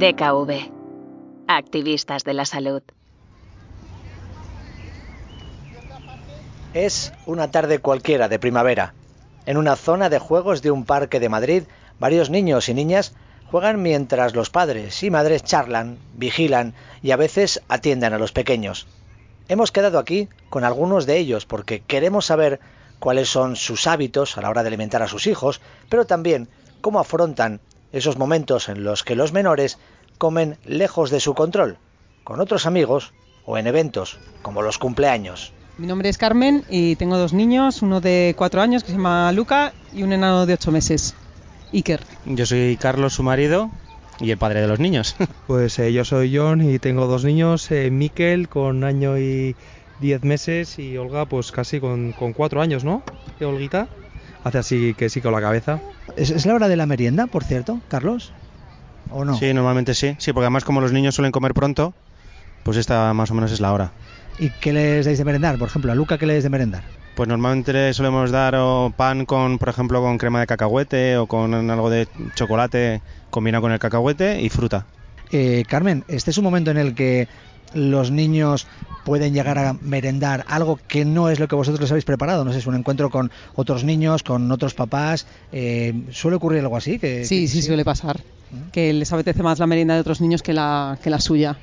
DKV. Activistas de la salud. Es una tarde cualquiera de primavera. En una zona de juegos de un parque de Madrid, varios niños y niñas juegan mientras los padres y madres charlan, vigilan y a veces atienden a los pequeños. Hemos quedado aquí con algunos de ellos porque queremos saber cuáles son sus hábitos a la hora de alimentar a sus hijos, pero también cómo afrontan esos momentos en los que los menores comen lejos de su control, con otros amigos o en eventos como los cumpleaños. Mi nombre es Carmen y tengo dos niños, uno de cuatro años que se llama Luca y un enano de ocho meses, Iker. Yo soy Carlos, su marido, y el padre de los niños. Pues eh, yo soy John y tengo dos niños, eh, Miquel con año y diez meses y Olga pues casi con, con cuatro años, ¿no? ¿Qué Olguita? Hace así que sí con la cabeza. ¿Es, es la hora de la merienda, por cierto, Carlos? ¿O no? Sí, normalmente sí. Sí, porque además como los niños suelen comer pronto, pues esta más o menos es la hora. ¿Y qué les dais de merendar? Por ejemplo, a Luca, ¿qué le dais de merendar? Pues normalmente le solemos dar o pan con, por ejemplo, con crema de cacahuete o con algo de chocolate combinado con el cacahuete y fruta. Eh, Carmen, este es un momento en el que los niños pueden llegar a merendar algo que no es lo que vosotros les habéis preparado. No sé, es un encuentro con otros niños, con otros papás. Eh, ¿Suele ocurrir algo así? Que, Sí, que- sí, suele pasar. Que les apetece más la merienda de otros niños que la, que la suya.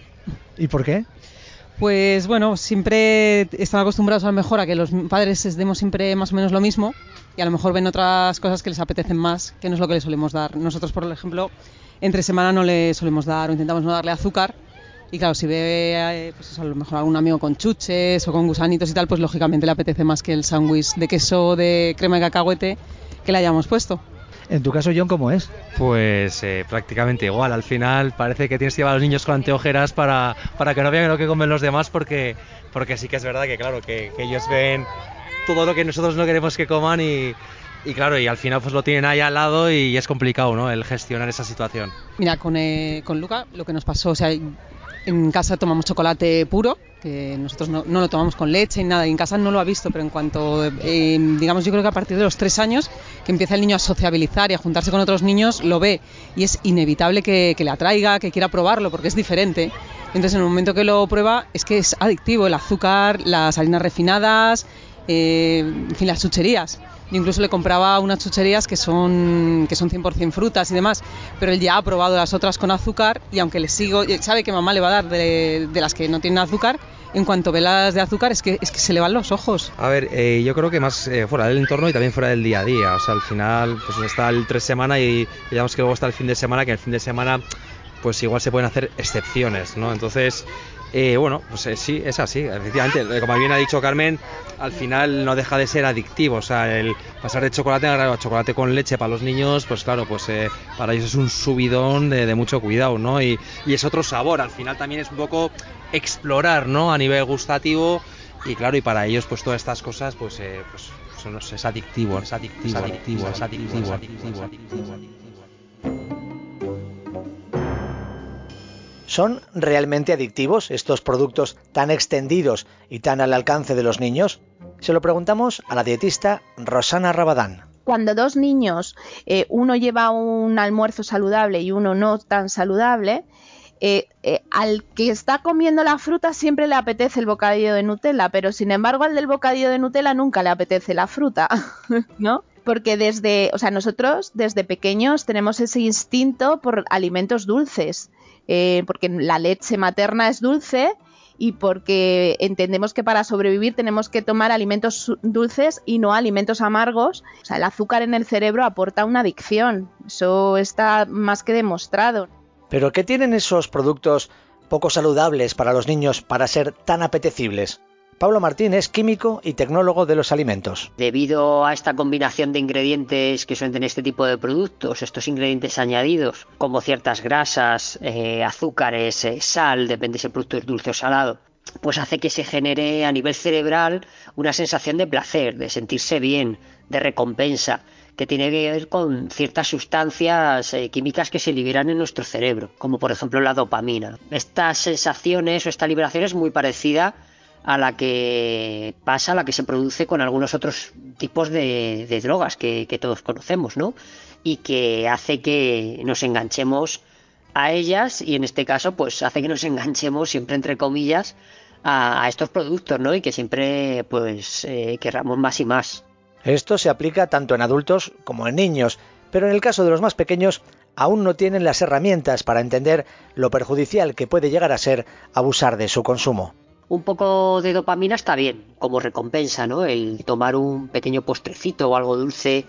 ¿Y por qué? Pues bueno, siempre están acostumbrados a lo mejor a que los padres les demos siempre más o menos lo mismo y a lo mejor ven otras cosas que les apetecen más, que no es lo que les solemos dar. Nosotros, por ejemplo, entre semana no le solemos dar o intentamos no darle azúcar. Y claro, si ve eh, pues eso, a lo mejor algún amigo con chuches o con gusanitos y tal, pues lógicamente le apetece más que el sándwich de queso de crema de cacahuete que le hayamos puesto. En tu caso, John, ¿cómo es? Pues eh, prácticamente igual. Al final parece que tienes que llevar a los niños con anteojeras para, para que no vean lo que comen los demás porque, porque sí que es verdad que claro, que, que ellos ven todo lo que nosotros no queremos que coman y, y claro, y al final pues lo tienen ahí al lado y es complicado, ¿no? El gestionar esa situación. Mira, con, eh, con Luca lo que nos pasó, o sea, en casa tomamos chocolate puro, que nosotros no, no lo tomamos con leche ni nada, y en casa no lo ha visto, pero en cuanto, eh, digamos, yo creo que a partir de los tres años, que empieza el niño a sociabilizar y a juntarse con otros niños, lo ve, y es inevitable que, que le atraiga, que quiera probarlo, porque es diferente. Entonces, en el momento que lo prueba, es que es adictivo el azúcar, las harinas refinadas, eh, en fin, las chucherías. Yo incluso le compraba unas chucherías que son, que son 100% frutas y demás, pero él ya ha probado las otras con azúcar y aunque le sigo, sabe que mamá le va a dar de, de las que no tienen azúcar, en cuanto ve las de azúcar es que, es que se le van los ojos. A ver, eh, yo creo que más eh, fuera del entorno y también fuera del día a día. O sea, al final pues está el tres semana y digamos que luego está el fin de semana, que el fin de semana pues igual se pueden hacer excepciones, ¿no? Entonces, eh, bueno, pues eh, sí, es así. Efectivamente, eh, como bien ha dicho Carmen, al final no deja de ser adictivo. O sea, el pasar de chocolate a chocolate con leche para los niños, pues claro, pues para ellos es un subidón de, mucho cuidado, ¿no? Y, es otro sabor. Al final también es un poco explorar, ¿no? A nivel gustativo. Y claro, y para ellos, pues todas estas cosas, pues, pues son- es es adictivo, es adictivo, es adictivo, es adictivo, es adictivo. ¿Son realmente adictivos estos productos tan extendidos y tan al alcance de los niños? Se lo preguntamos a la dietista Rosana Rabadán. cuando dos niños, eh, uno lleva un almuerzo saludable y uno no tan saludable, eh, eh, al que está comiendo la fruta siempre le apetece el bocadillo de Nutella, pero sin embargo al del bocadillo de Nutella nunca le apetece la fruta, ¿no? Porque desde, o sea, nosotros desde pequeños tenemos ese instinto por alimentos dulces, eh, porque la leche materna es dulce y porque entendemos que para sobrevivir tenemos que tomar alimentos dulces y no alimentos amargos. O sea, el azúcar en el cerebro aporta una adicción. Eso está más que demostrado. ¿Pero qué tienen esos productos poco saludables para los niños para ser tan apetecibles? Pablo Martín es químico y tecnólogo de los alimentos. Debido a esta combinación de ingredientes que suelen tener este tipo de productos, estos ingredientes añadidos, como ciertas grasas, eh, azúcares, eh, sal, depende si el producto es dulce o salado, pues hace que se genere a nivel cerebral una sensación de placer, de sentirse bien, de recompensa, que tiene que ver con ciertas sustancias eh, químicas que se liberan en nuestro cerebro, como por ejemplo la dopamina. Estas sensaciones o esta liberación es muy parecida a la que pasa, a la que se produce con algunos otros tipos de, drogas que, que todos conocemos, ¿no? Y que hace que nos enganchemos a ellas y en este caso pues hace que nos enganchemos siempre entre comillas a, estos productos, ¿no? Y que siempre pues eh, querramos más y más. Esto se aplica tanto en adultos como en niños, pero en el caso de los más pequeños aún no tienen las herramientas para entender lo perjudicial que puede llegar a ser abusar de su consumo. Un poco de dopamina está bien, como recompensa, ¿no? El tomar un pequeño postrecito o algo dulce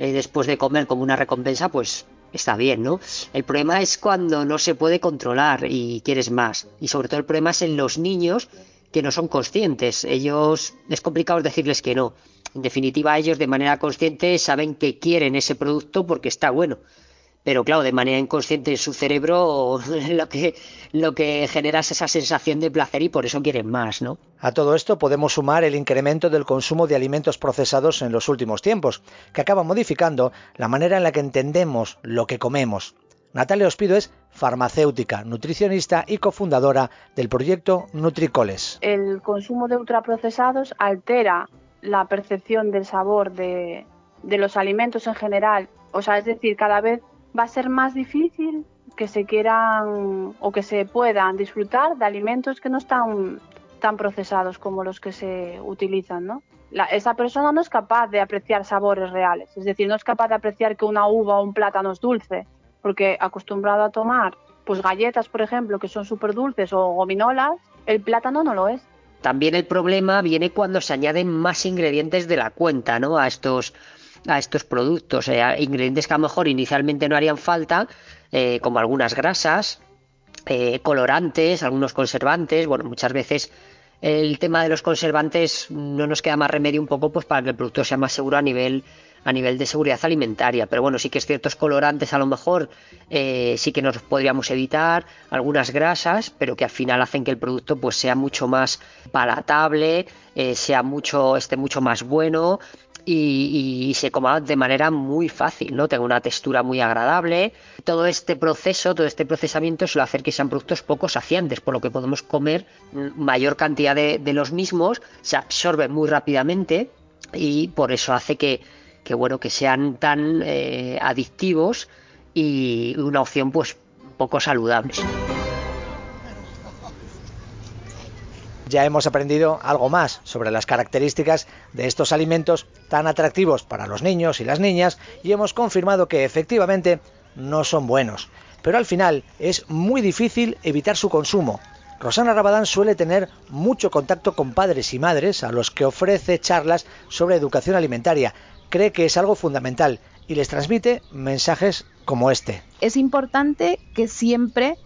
eh, después de comer como una recompensa, pues está bien, ¿no? El problema es cuando no se puede controlar y quieres más. Y sobre todo el problema es en los niños que no son conscientes. Ellos es complicado decirles que no. En definitiva, ellos de manera consciente saben que quieren ese producto porque está bueno pero claro, de manera inconsciente en su cerebro lo que, lo que genera es esa sensación de placer y por eso quieren más, ¿no? A todo esto podemos sumar el incremento del consumo de alimentos procesados en los últimos tiempos, que acaba modificando la manera en la que entendemos lo que comemos. Natalia Ospido es farmacéutica, nutricionista y cofundadora del proyecto Nutricoles. El consumo de ultraprocesados altera la percepción del sabor de, de los alimentos en general. O sea, es decir, cada vez va a ser más difícil que se quieran o que se puedan disfrutar de alimentos que no están tan procesados como los que se utilizan, ¿no? esa persona no es capaz de apreciar sabores reales, es decir, no es capaz de apreciar que una uva o un plátano es dulce, porque acostumbrado a tomar pues galletas, por ejemplo, que son súper dulces o gominolas, el plátano no lo es. También el problema viene cuando se añaden más ingredientes de la cuenta, ¿no? A estos a estos productos, eh, ingredientes que a lo mejor inicialmente no harían falta, eh, como algunas grasas, eh, colorantes, algunos conservantes, bueno, muchas veces el tema de los conservantes no nos queda más remedio un poco pues para que el producto sea más seguro a nivel a nivel de seguridad alimentaria. Pero bueno sí que ciertos colorantes a lo mejor sí que nos podríamos evitar algunas grasas pero que al final hacen que el producto pues sea mucho más palatable sea mucho esté mucho más bueno y, se coma de manera muy fácil, ¿no? Tenga una textura muy agradable. Todo este proceso, todo este procesamiento suele hacer que sean productos poco saciantes, por lo que podemos comer mayor cantidad de, los mismos, se absorben muy rápidamente y por eso hace que, bueno, que sean tan eh, adictivos y una opción pues poco saludable. Ya hemos aprendido algo más sobre las características de estos alimentos tan atractivos para los niños y las niñas y hemos confirmado que efectivamente no son buenos. Pero al final es muy difícil evitar su consumo. Rosana Rabadán suele tener mucho contacto con padres y madres a los que ofrece charlas sobre educación alimentaria. Cree que es algo fundamental y les transmite mensajes como este. Es importante que siempre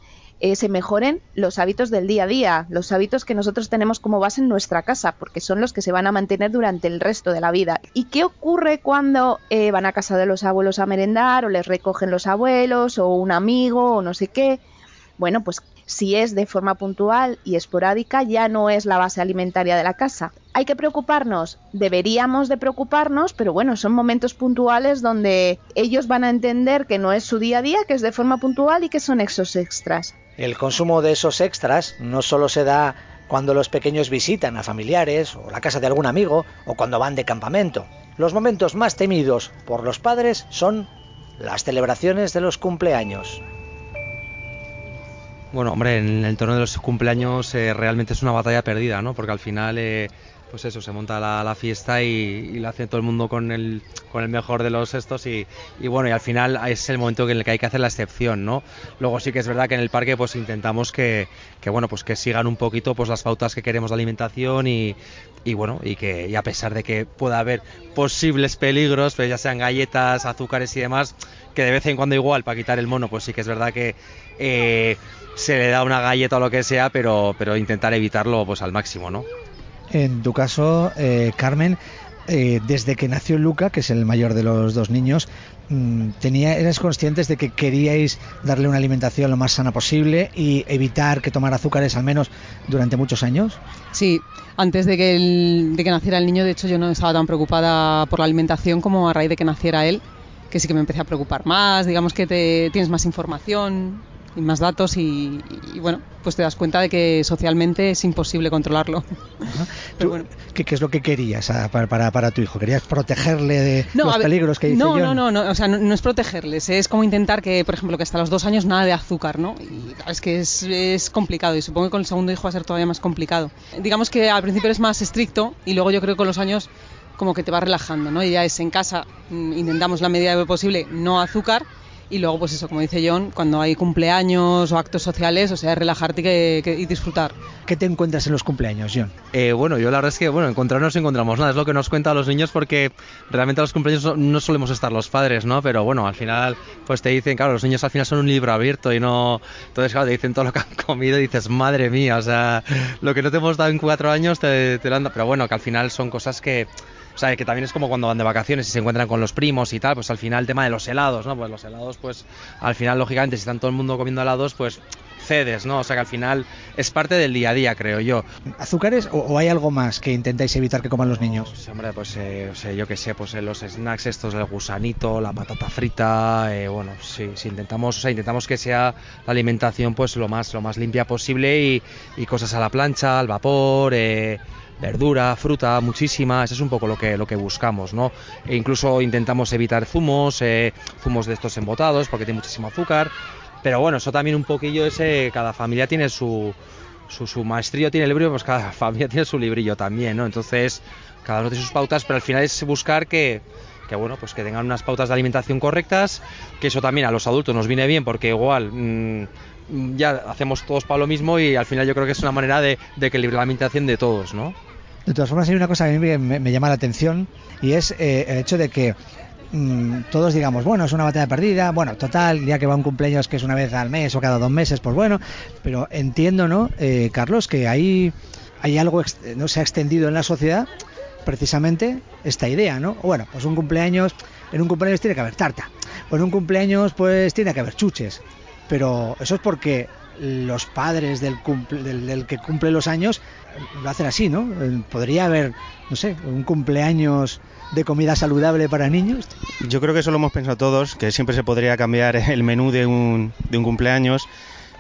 eh, se mejoren los hábitos del día a día, los hábitos que nosotros tenemos como base en nuestra casa, porque son los que se van a mantener durante el resto de la vida. ¿Y qué ocurre cuando eh, van a casa de los abuelos a merendar o les recogen los abuelos o un amigo o no sé qué? Bueno, pues si es de forma puntual y esporádica ya no es la base alimentaria de la casa. ¿Hay que preocuparnos? Deberíamos de preocuparnos, pero bueno, son momentos puntuales donde ellos van a entender que no es su día a día, que es de forma puntual y que son exos extras. El consumo de esos extras no solo se da cuando los pequeños visitan a familiares o la casa de algún amigo o cuando van de campamento. Los momentos más temidos por los padres son las celebraciones de los cumpleaños. Bueno, hombre, en el entorno de los cumpleaños eh, realmente es una batalla perdida, ¿no? Porque al final eh, pues eso, se monta la, fiesta y, la hace todo el mundo con el, con el mejor de los estos y, bueno, y al final es el momento en el que hay que hacer la excepción, ¿no? Luego sí que es verdad que en el parque pues intentamos que, bueno, pues que sigan un poquito pues las pautas que queremos de alimentación y, bueno, y que y a pesar de que pueda haber posibles peligros, pues ya sean galletas, azúcares y demás, que de vez en cuando igual para quitar el mono, pues sí que es verdad que eh, se le da una galleta o lo que sea, pero, pero intentar evitarlo pues al máximo, ¿no? En tu caso, eh, Carmen, eh, desde que nació Luca, que es el mayor de los dos niños, mm, tenía, ¿eres conscientes de que queríais darle una alimentación lo más sana posible y evitar que tomara azúcares al menos durante muchos años? Sí, antes de que, de que naciera el niño, de hecho yo no estaba tan preocupada por la alimentación como a raíz de que naciera él, que sí que me empecé a preocupar más, digamos que te, tienes más información, y más datos y, y, bueno, pues te das cuenta de que socialmente es imposible controlarlo. Pero bueno. ¿qué, ¿qué, es lo que querías ah, para, para, para, tu hijo? ¿Querías protegerle de no, los peligros que dice no, John? No, no, no, o sea, no, no, es protegerles, es como intentar que, por ejemplo, que hasta los dos años nada de azúcar, ¿no? Y es que es, es complicado y supongo que con el segundo hijo va a ser todavía más complicado. Digamos que al principio es más estricto y luego yo creo que con los años como que te va relajando, ¿no? Y ya es en casa, mm, intentamos la medida de lo posible no azúcar y luego pues eso, como dice John, cuando hay cumpleaños o actos sociales, o sea, relajarte que, que, y disfrutar. ¿Qué te encuentras en los cumpleaños, John? Eh, bueno, yo la verdad es que, bueno, encontrarnos no encontramos nada, es lo que nos cuentan los niños porque realmente a los cumpleaños no, no, solemos estar los padres, ¿no? Pero bueno, al final pues te dicen, claro, los niños al final son un libro abierto y no... Entonces, claro, te dicen todo lo que han comido y dices, madre mía, o sea, lo que no te hemos dado en cuatro años te, te lo han dado, pero bueno, que al final son cosas que o sea, que también es como cuando van de vacaciones y se encuentran con los primos y tal, pues al final el tema de los helados, ¿no? Pues los helados, pues al final, lógicamente, si están todo el mundo comiendo helados, pues cedes, ¿no? O sea que al final es parte del día a día, creo yo. ¿Azúcares o, o hay algo más que intentáis evitar que coman los niños? Pues, hombre, pues eh, o sea, yo qué sé, pues eh, los snacks estos, el gusanito, la patata frita, eh, bueno, sí, sí, intentamos, o sea, intentamos que sea la alimentación pues lo más, lo más limpia posible y, y cosas a la plancha, al vapor, eh, verdura, fruta, muchísima, eso es un poco lo que, lo que buscamos, ¿no? E incluso intentamos evitar zumos, eh, zumos de estos embotados, porque tiene muchísimo azúcar, pero bueno, eso también un poquillo ese, cada familia tiene su, su, su maestrillo, tiene el librillo, pues cada familia tiene su librillo también, ¿no? Entonces, cada uno tiene sus pautas, pero al final es buscar que, que bueno, pues que tengan unas pautas de alimentación correctas, que eso también a los adultos nos viene bien, porque igual... Mmm, ya hacemos todos para lo mismo y al final yo creo que es una manera de, de equilibrar la alimentación de todos, ¿no? De todas formas, hay una cosa que a mí me, me llama la atención y es eh, el hecho de que mmm, todos digamos, bueno, es una batalla perdida, bueno, total, ya que va un cumpleaños que es una vez al mes o cada dos meses, pues bueno, pero entiendo, ¿no, eh, Carlos, que hay, hay algo, no se ha extendido en la sociedad precisamente esta idea, ¿no? Bueno, pues un cumpleaños, en un cumpleaños tiene que haber tarta, o en un cumpleaños pues tiene que haber chuches, pero eso es porque los padres del, cumple, del, que cumple los años lo hacen así, ¿no? Podría haber, no sé, un cumpleaños de comida saludable para niños. Yo creo que eso lo hemos pensado todos, que siempre se podría cambiar el menú de un, de un cumpleaños,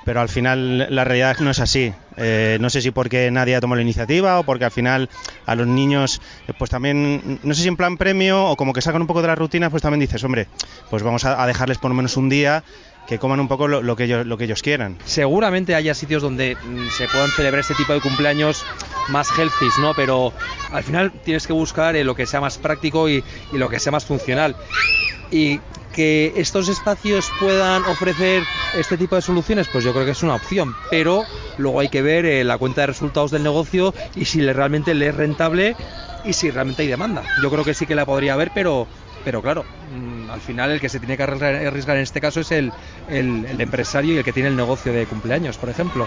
pero al final la realidad no es así. Eh, no sé si porque nadie ha tomado la iniciativa o porque al final a los niños, pues también, no sé si en plan premio o como que sacan un poco de la rutina, pues también dices, hombre, pues vamos a, dejarles por lo menos un día que coman un poco lo, que ellos, lo que ellos quieran. Seguramente haya sitios donde se puedan celebrar este tipo de cumpleaños más healthy, ¿no? Pero al final tienes que buscar eh, lo que sea más práctico y, y lo que sea más funcional. Y que estos espacios puedan ofrecer este tipo de soluciones, pues yo creo que es una opción, pero luego hay que ver eh, la cuenta de resultados del negocio y si le, realmente le es rentable y si realmente hay demanda. Yo creo que sí que la podría haber, pero pero claro, mmm, al final el que se tiene que arriesgar en este caso es el, empresario y el que tiene el negocio de cumpleaños, por ejemplo.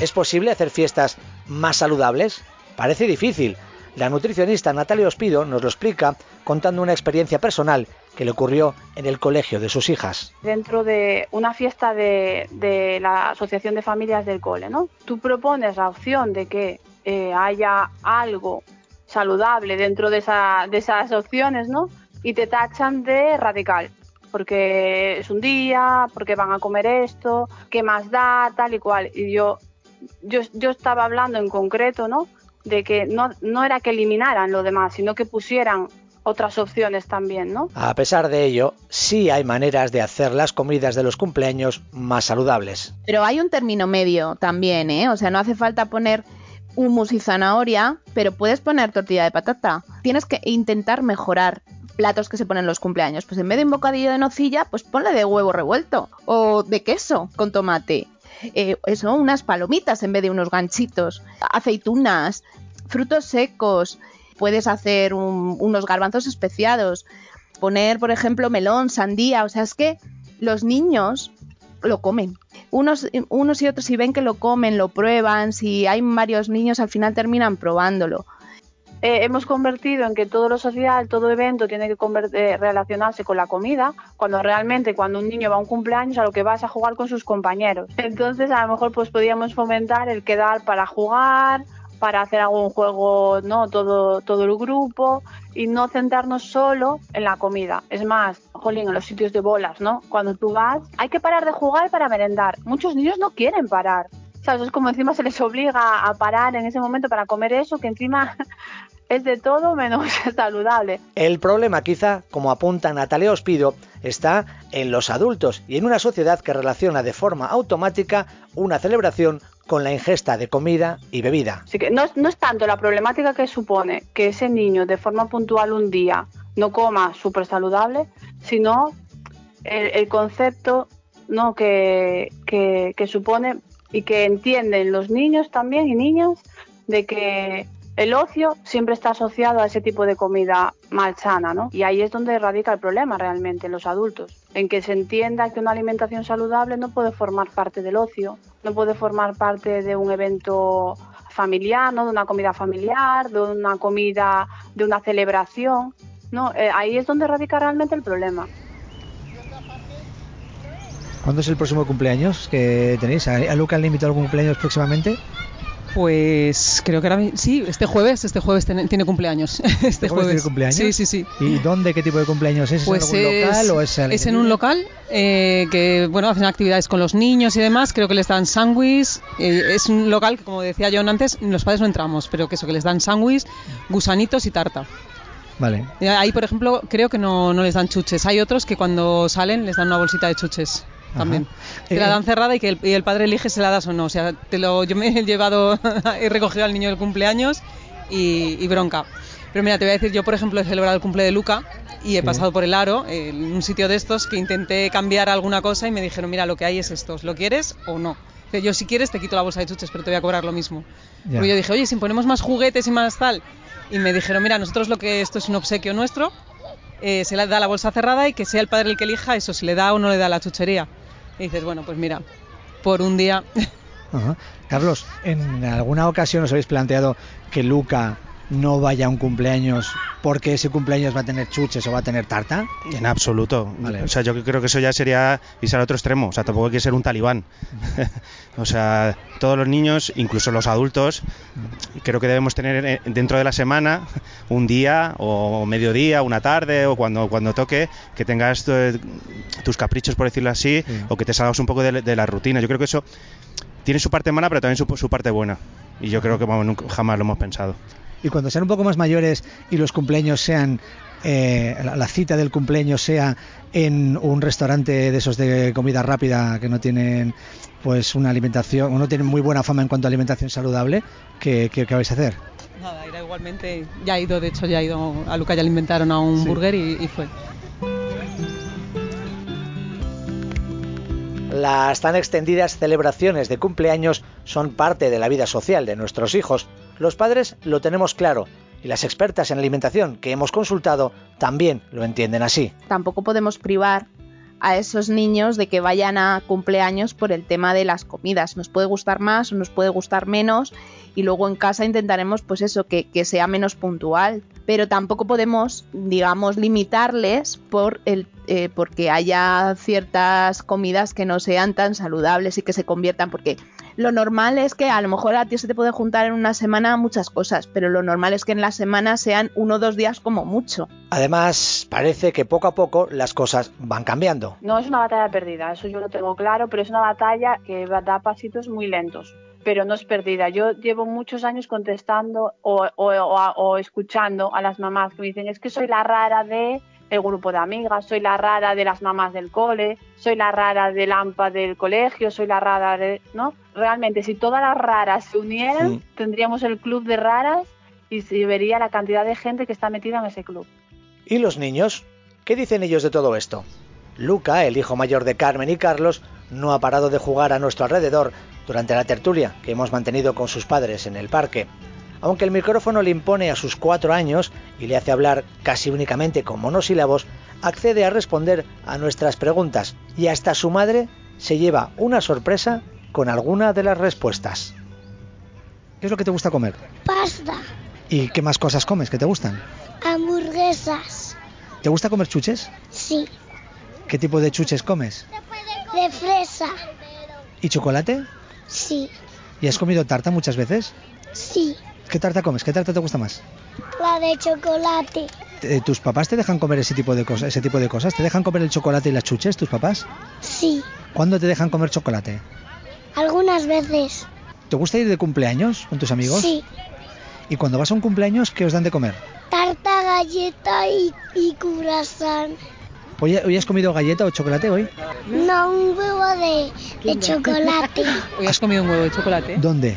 ¿Es posible hacer fiestas más saludables? Parece difícil. La nutricionista Natalia Ospido nos lo explica contando una experiencia personal que le ocurrió en el colegio de sus hijas. Dentro de una fiesta de, de la Asociación de Familias del Cole, ¿no? Tú propones la opción de que eh, haya algo saludable dentro de, esa, de esas opciones, ¿no? Y te tachan de radical, porque es un día, porque van a comer esto, qué más da, tal y cual. Y yo, yo, yo estaba hablando en concreto, ¿no? De que no, no era que eliminaran lo demás, sino que pusieran otras opciones también, ¿no? A pesar de ello, sí hay maneras de hacer las comidas de los cumpleaños más saludables. Pero hay un término medio también, ¿eh? O sea, no hace falta poner hummus y zanahoria, pero puedes poner tortilla de patata. Tienes que intentar mejorar platos que se ponen en los cumpleaños. Pues en vez de un bocadillo de nocilla, pues ponle de huevo revuelto o de queso con tomate. Eh, eso, unas palomitas en vez de unos ganchitos, aceitunas, frutos secos. Puedes hacer un, unos garbanzos especiados, poner, por ejemplo, melón, sandía. O sea, es que los niños lo comen. Unos, unos y otros si ven que lo comen, lo prueban, si hay varios niños al final terminan probándolo. Eh, hemos convertido en que todo lo social, todo evento tiene que eh, relacionarse con la comida, cuando realmente cuando un niño va a un cumpleaños a lo que va es a jugar con sus compañeros. Entonces a lo mejor pues podríamos fomentar el quedar para jugar, para hacer algún juego, ¿no? Todo, todo el grupo y no centrarnos solo en la comida. Es más, jolín, en los sitios de bolas, ¿no? Cuando tú vas, hay que parar de jugar para merendar. Muchos niños no quieren parar. ¿Sabes? Es como encima se les obliga a parar en ese momento para comer eso, que encima es de todo menos saludable. El problema quizá, como apunta Natalia Ospido, está en los adultos y en una sociedad que relaciona de forma automática una celebración con la ingesta de comida y bebida. Así que no, no es tanto la problemática que supone que ese niño de forma puntual un día no coma súper saludable, sino el, el concepto ¿no? que, que, que supone y que entienden los niños también y niñas de que el ocio siempre está asociado a ese tipo de comida malsana, ¿no? Y ahí es donde radica el problema realmente en los adultos, en que se entienda que una alimentación saludable no puede formar parte del ocio, no puede formar parte de un evento familiar, ¿no? De una comida familiar, de una comida, de una celebración, ¿no? Eh, ahí es donde radica realmente el problema. ¿Cuándo es el próximo cumpleaños que tenéis? ¿A, Luca le invitado algún cumpleaños próximamente? Pues creo que era sí, este jueves, este jueves tiene, tiene cumpleaños. Este, ¿Este jueves tiene cumpleaños? Sí, sí, sí. ¿Y dónde, qué tipo de cumpleaños es? Pues ¿Es en algún local o es, es en un local eh, que, bueno, hacen actividades con los niños y demás. Creo que les dan sándwich. eh, es un local que, como decía John antes, los padres no entramos, pero que eso, que les dan sándwich, gusanitos y tarta. Vale. Eh, Ahí, por ejemplo, creo que no, no les dan chuches. Hay otros que cuando salen les dan una bolsita de chuches también. Te la Eh, dan cerrada y que el, y el padre elige si la das o no. O sea, te lo, yo me he llevado, he recogido al niño del cumpleaños y, y bronca. Pero mira, te voy a decir, yo por ejemplo he celebrado el cumple de Luca y he Sí. pasado por el aro, eh, en un sitio de estos, que intenté cambiar alguna cosa y me dijeron, mira, lo que hay es esto, ¿lo quieres o no? Yo si quieres te quito la bolsa de chuches, pero te voy a cobrar lo mismo. Ya. Porque yo dije, oye, si ponemos más juguetes y más tal. Y me dijeron, mira, nosotros lo que esto es un obsequio nuestro, eh, se le da la bolsa cerrada y que sea el padre el que elija eso, si le da o no le da la chuchería. Y dices, bueno, pues mira, por un día. Carlos, ¿en alguna ocasión os habéis planteado que Luca no vaya a un cumpleaños porque ese cumpleaños va a tener chuches o va a tener tarta? En absoluto. Vale. O sea, yo creo que eso ya sería irse al otro extremo. O sea, tampoco hay que ser un talibán. o sea, todos los niños, incluso los adultos, creo que debemos tener eh, dentro de la semana un día o mediodía, una tarde o cuando, cuando toque, que tengas tus caprichos, por decirlo así, Sí. o que te salgas un poco de, de la rutina. Yo creo que eso tiene su parte mala, pero también su, su parte buena. Y yo creo que vamos, nunca, jamás lo hemos pensado. Y cuando sean un poco más mayores y los cumpleaños sean, eh, la, la cita del cumpleaños sea en un restaurante de esos de comida rápida que no tienen pues una alimentación, o no tienen muy buena fama en cuanto a alimentación saludable, ¿qué, qué, qué vais a hacer? Nada, era igualmente. Ya ha ido, de hecho, ya ha ido. A Luca ya le inventaron a un Sí. burger y, y fue. Las tan extendidas celebraciones de cumpleaños son parte de la vida social de nuestros hijos. Los padres lo tenemos claro y las expertas en alimentación que hemos consultado también lo entienden así. Tampoco podemos privar a esos niños de que vayan a cumpleaños por el tema de las comidas. Nos puede gustar más o nos puede gustar menos y luego en casa intentaremos pues eso, que, que sea menos puntual. Pero tampoco podemos, digamos, limitarles por el, eh, porque haya ciertas comidas que no sean tan saludables y que se conviertan, porque lo normal es que a lo mejor a ti se te puede juntar en una semana muchas cosas, pero lo normal es que en la semana sean uno o dos días como mucho. Además, parece que poco a poco las cosas van cambiando. No es una batalla perdida, eso yo lo tengo claro, pero es una batalla que va- da pasitos muy lentos. Pero no es perdida. Yo llevo muchos años contestando o, o- o- o escuchando a las mamás que me dicen es que soy la rara de el grupo de amigas, soy la rara de las mamás del cole, soy la rara del AMPA del colegio, soy la rara de... ¿no? Realmente, si todas las raras se unieran, tendríamos el club de raras y se vería la cantidad de gente que está metida en ese club. ¿Y los niños? ¿Qué dicen ellos de todo esto? Luca, el hijo mayor de Carmen y Carlos, no ha parado de jugar a nuestro alrededor durante la tertulia que hemos mantenido con sus padres en el parque. Aunque el micrófono le impone a sus cuatro años y le hace hablar casi únicamente con monosílabos, accede a responder a nuestras preguntas y hasta su madre se lleva una sorpresa con alguna de las respuestas. ¿Qué es lo que te gusta comer? Pasta, ¿Y qué más cosas comes que te gustan? hamburguesas, ¿Te gusta comer chuches? sí, ¿Qué tipo de chuches comes? de fresa, ¿Y chocolate? sí, ¿Y has comido tarta muchas veces? sí, ¿Qué tarta comes? ¿Qué tarta te gusta más? La de chocolate. Eh, ¿Tus papás te dejan comer ese tipo de cosas? Ese tipo de cosas? ¿Te dejan comer el chocolate y las chuches, tus papás? Sí, ¿Cuándo te dejan comer chocolate? algunas veces. ¿Te gusta ir de cumpleaños con tus amigos? Sí. ¿Y cuando vas a un cumpleaños, qué os dan de comer? Tarta, galleta y, y curasán. ¿Hoy, hoy has comido galleta o chocolate hoy? No, un huevo de, de chocolate. Hoy has comido un huevo de chocolate. ¿Dónde?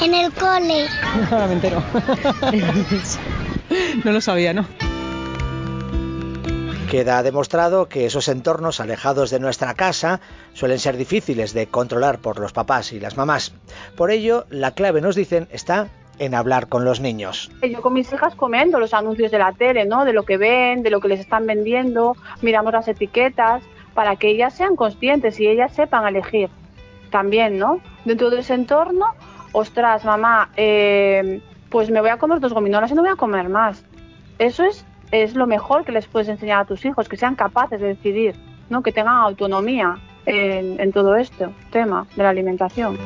En el cole. Ahora me entero. no lo sabía, ¿no? Queda demostrado que esos entornos alejados de nuestra casa suelen ser difíciles de controlar por los papás y las mamás. Por ello, la clave, nos dicen, está en hablar con los niños. Yo con mis hijas comento los anuncios de la tele, ¿no? De lo que ven, de lo que les están vendiendo, miramos las etiquetas para que ellas sean conscientes y ellas sepan elegir también, ¿no? Dentro de ese entorno, ostras, mamá, eh, pues me voy a comer dos gominolas y no voy a comer más. Eso es, es lo mejor que les puedes enseñar a tus hijos, que sean capaces de decidir, ¿no? Que tengan autonomía en, en todo este tema de la alimentación.